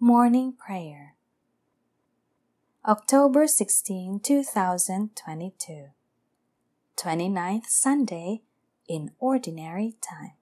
Morning Prayer. October 16, 2022 29th Sunday in Ordinary Time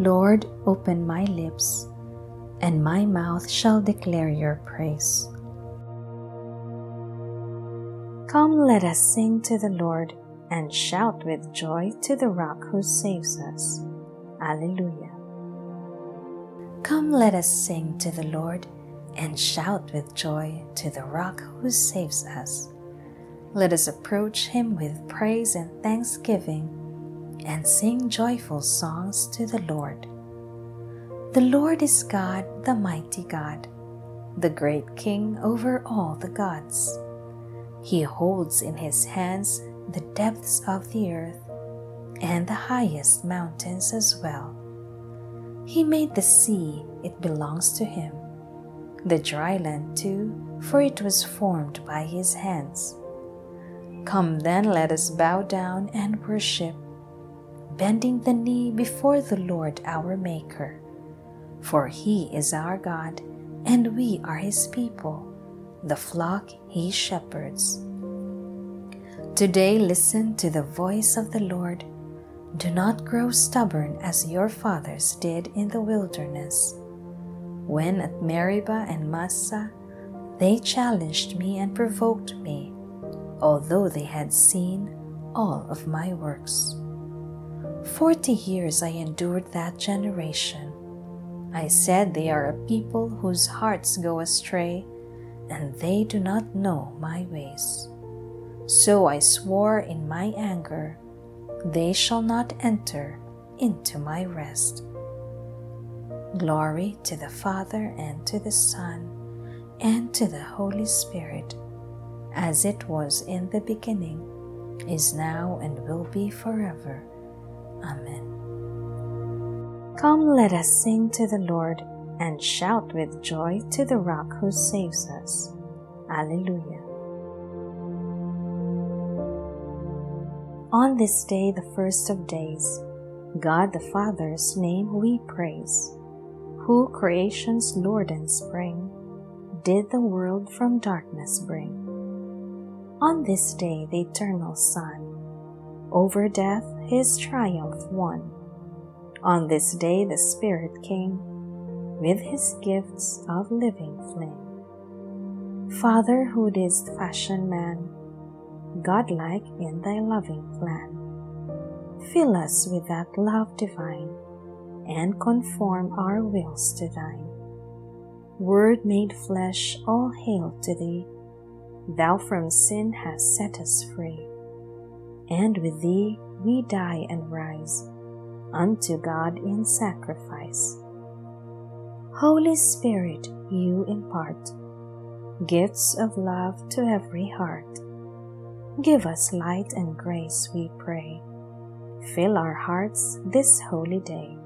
Lord, open my lips, and my mouth shall declare your praise. Come, let us sing to the Lord and shout with joy to the rock who saves us. Alleluia. Come, let us sing to the Lord and shout with joy to the rock who saves us. Let us approach him with praise and thanksgiving and sing joyful songs to the Lord. The Lord is God, the mighty God, the great King over all the gods. He holds in his hands the depths of the earth and the highest mountains as well. He made the sea, it belongs to him, the dry land too, for it was formed by his hands. Come then, let us bow down and worship bending the knee before the Lord our Maker. For he is our God, and we are his people, the flock he shepherds. Today listen to the voice of the Lord. Do not grow stubborn as your fathers did in the wilderness. When at Meribah and Massah, they challenged me and provoked me, although they had seen all of my works. Forty years I endured that generation. I said they are a people whose hearts go astray, and they do not know my ways. So I swore in my anger, they shall not enter into my rest. Glory to the Father, and to the Son, and to the Holy Spirit, as it was in the beginning, is now, and will be forever. Amen. Come, let us sing to the Lord and shout with joy to the rock who saves us. Alleluia. On this day, the first of days, God the Father's name we praise, who creation's Lord and spring, did the world from darkness bring. On this day, the eternal Son, over death his triumph won. On this day the Spirit came with his gifts of living flame. Father, who didst fashion man, godlike in thy loving plan, fill us with that love divine and conform our wills to thine. Word made flesh, all hail to thee. Thou from sin hast set us free and with thee we die and rise unto God in sacrifice. Holy Spirit, you impart gifts of love to every heart. Give us light and grace, we pray. Fill our hearts this holy day.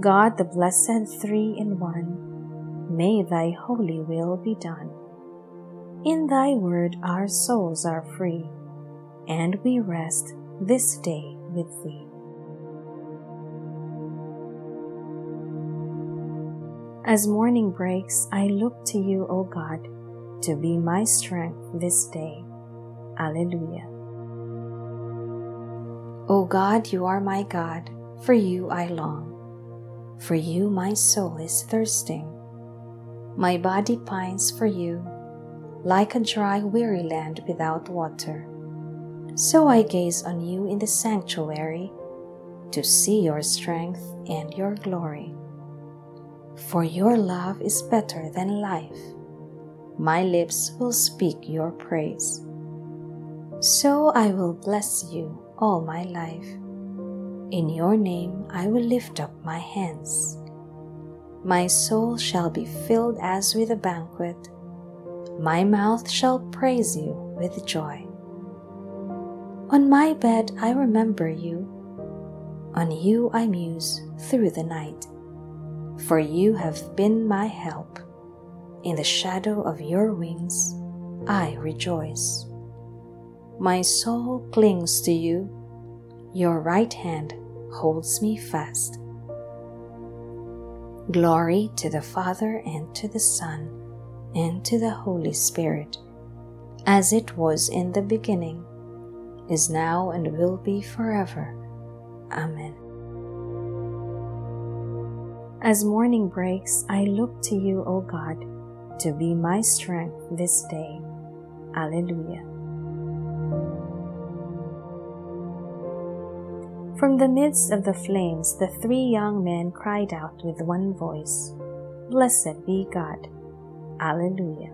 God, the blessed three in one, may thy holy will be done. In thy word our souls are free and we rest this day with Thee. As morning breaks, I look to you, O God, to be my strength this day. Alleluia. O God, you are my God, for you I long. For you my soul is thirsting. My body pines for you, like a dry, weary land without water. So I gaze on you in the sanctuary to see your strength and your glory. For your love is better than life. My lips will speak your praise. So I will bless you all my life. In your name I will lift up my hands. My soul shall be filled as with a banquet. My mouth shall praise you with joy. On my bed I remember you, On you I muse through the night, for you have been my help. In the shadow of your wings I rejoice. My soul clings to you, your right hand holds me fast. Glory to the Father and to the Son and to the Holy Spirit, as it was in the beginning, is now, and will be forever. Amen. As morning breaks, I look to you, O God, to be my strength this day. Alleluia. From the midst of the flames, the three young men cried out with one voice, Blessed be God. Alleluia.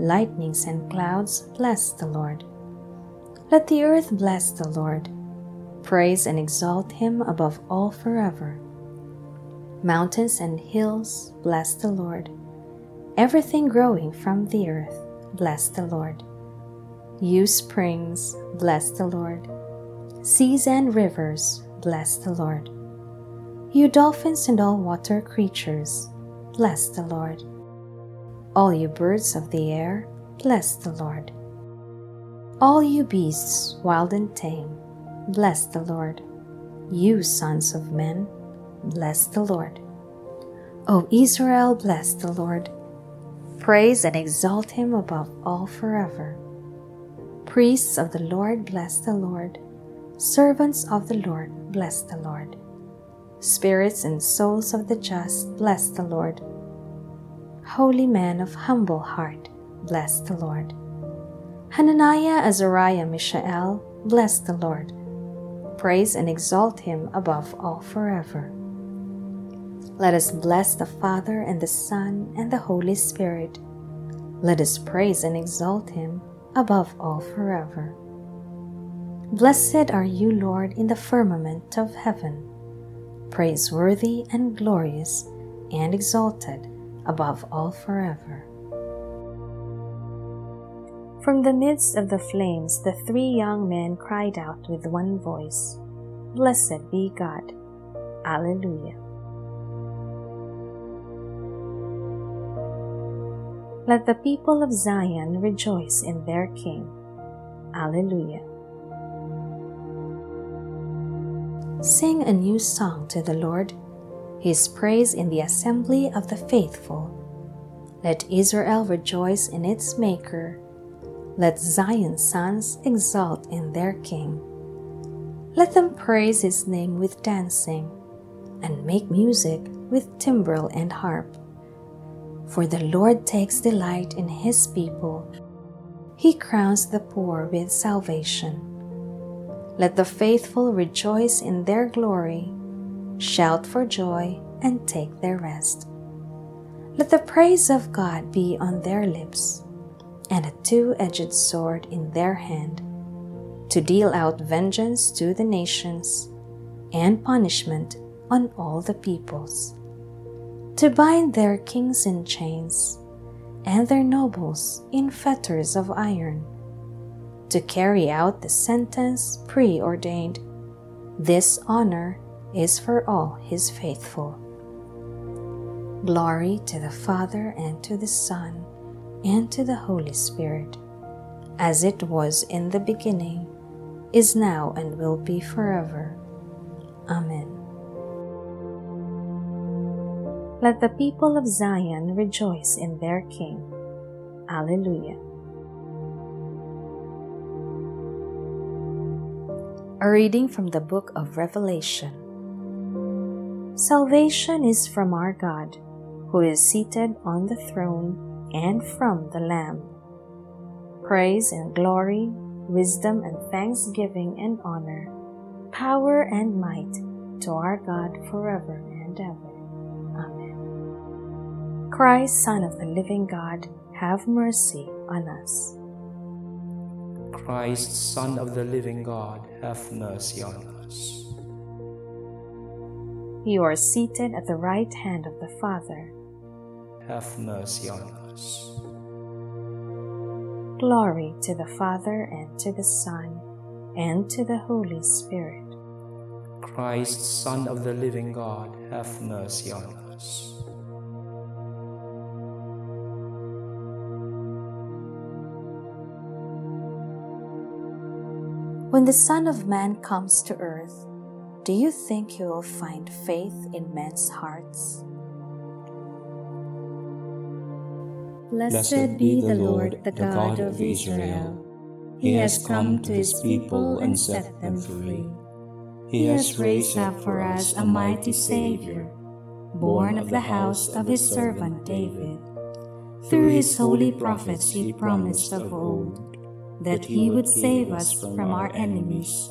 Lightnings and clouds, bless the Lord. Let the earth bless the Lord. Praise and exalt him above all forever. Mountains and hills, bless the Lord. Everything growing from the earth, bless the Lord. You springs, bless the Lord. Seas and rivers, bless the Lord. You dolphins and all water creatures, bless the Lord. All you birds of the air, bless the Lord. All you beasts, wild and tame, bless the Lord. You sons of men, bless the Lord. O Israel, bless the Lord. Praise and exalt him above all forever. Priests of the Lord, bless the Lord. Servants of the Lord, bless the Lord. Spirits and souls of the just, bless the Lord. Holy men of humble heart, bless the Lord. Hananiah, Azariah, Mishael, bless the Lord. Praise and exalt him above all forever. Let us bless the Father and the Son and the Holy Spirit. Let us praise and exalt him above all forever. Blessed are you, Lord, in the firmament of heaven, praiseworthy and glorious and exalted above all forever. From the midst of the flames, the three young men cried out with one voice, Blessed be God. Alleluia. Let the people of Zion rejoice in their King. Alleluia. Sing a new song to the Lord, his praise in the assembly of the faithful. Let Israel rejoice in its Maker. Let Zion's sons exult in their King. Let them praise his name with dancing, and make music with timbrel and harp for the Lord takes delight in his people. He crowns the poor with salvation. Let the faithful rejoice in their glory, shout for joy, and take their rest. Let the praise of God be on their lips, and a two edged sword in their hand, to deal out vengeance to the nations and punishment on all the peoples to bind their kings in chains and their nobles in fetters of iron, to carry out the sentence preordained. This honor is for all his faithful. Glory to the Father and to the Son and to the Holy Spirit, as it was in the beginning, is now, and will be forever. Amen. Let the people of Zion rejoice in their King. Alleluia. A reading from the book of Revelation. Salvation is from our God, who is seated on the throne, and from the Lamb. Praise and glory, wisdom and thanksgiving and honor, power and might to our God forever and ever. Amen. Christ, Son of the living God, have mercy on us. Christ, Son of the living God, have mercy on us. You are seated at the right hand of the Father. Have mercy on us. Glory to the Father, and to the Son, and to the Holy Spirit. Christ, Son of the living God, have mercy on us. When the Son of Man comes to earth, do you think you will find faith in men's hearts? Blessed be the Lord, the God of Israel. He has come to his people and set them free. He has raised up for us a mighty Savior, born of the house of his servant David. Through his holy prophets he promised of old that he would save us from our enemies,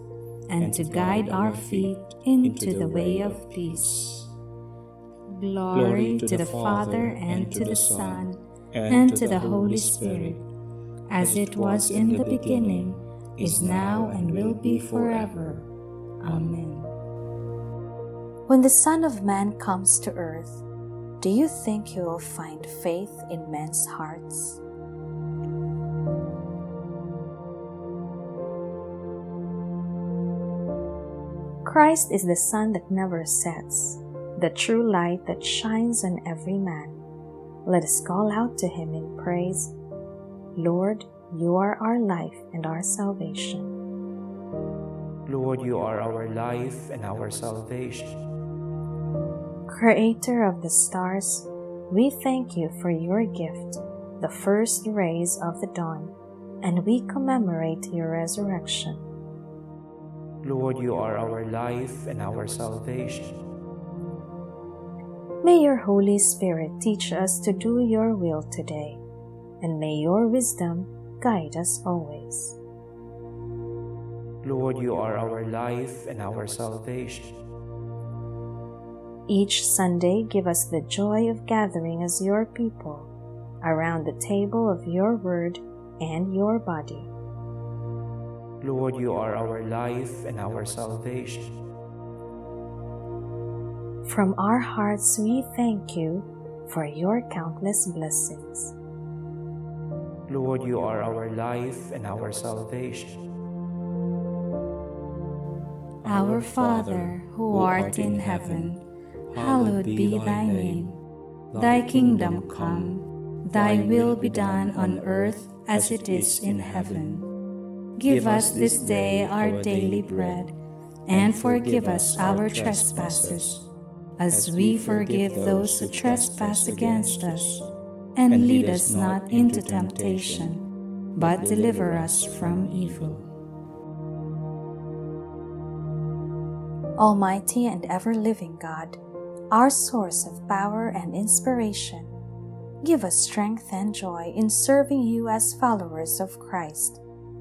and to guide our feet into the way of peace. Glory to the Father, and to the Son, and to the Holy Spirit, as it was in the beginning, is now, and will be forever. Amen. When the Son of Man comes to earth, do you think he will find faith in men's hearts? Christ is the sun that never sets, the true light that shines on every man. Let us call out to him in praise Lord, you are our life and our salvation. Lord, you are our life and our salvation. Creator of the stars, we thank you for your gift, the first rays of the dawn, and we commemorate your resurrection. Lord, you are our life and our salvation. May your Holy Spirit teach us to do your will today, and may your wisdom guide us always. Lord, you are our life and our salvation. Each Sunday, give us the joy of gathering as your people around the table of your word and your body. Lord, you are our life and our salvation. From our hearts, we thank you for your countless blessings. Lord, you are our life and our salvation. Our Father, who art in heaven, hallowed be thy name. Thy kingdom come, thy will be done on earth as it is in heaven. Give us this day our daily bread, and forgive us our trespasses, as we forgive those who trespass against us. And lead us not into temptation, but deliver us from evil. Almighty and ever living God, our source of power and inspiration, give us strength and joy in serving you as followers of Christ,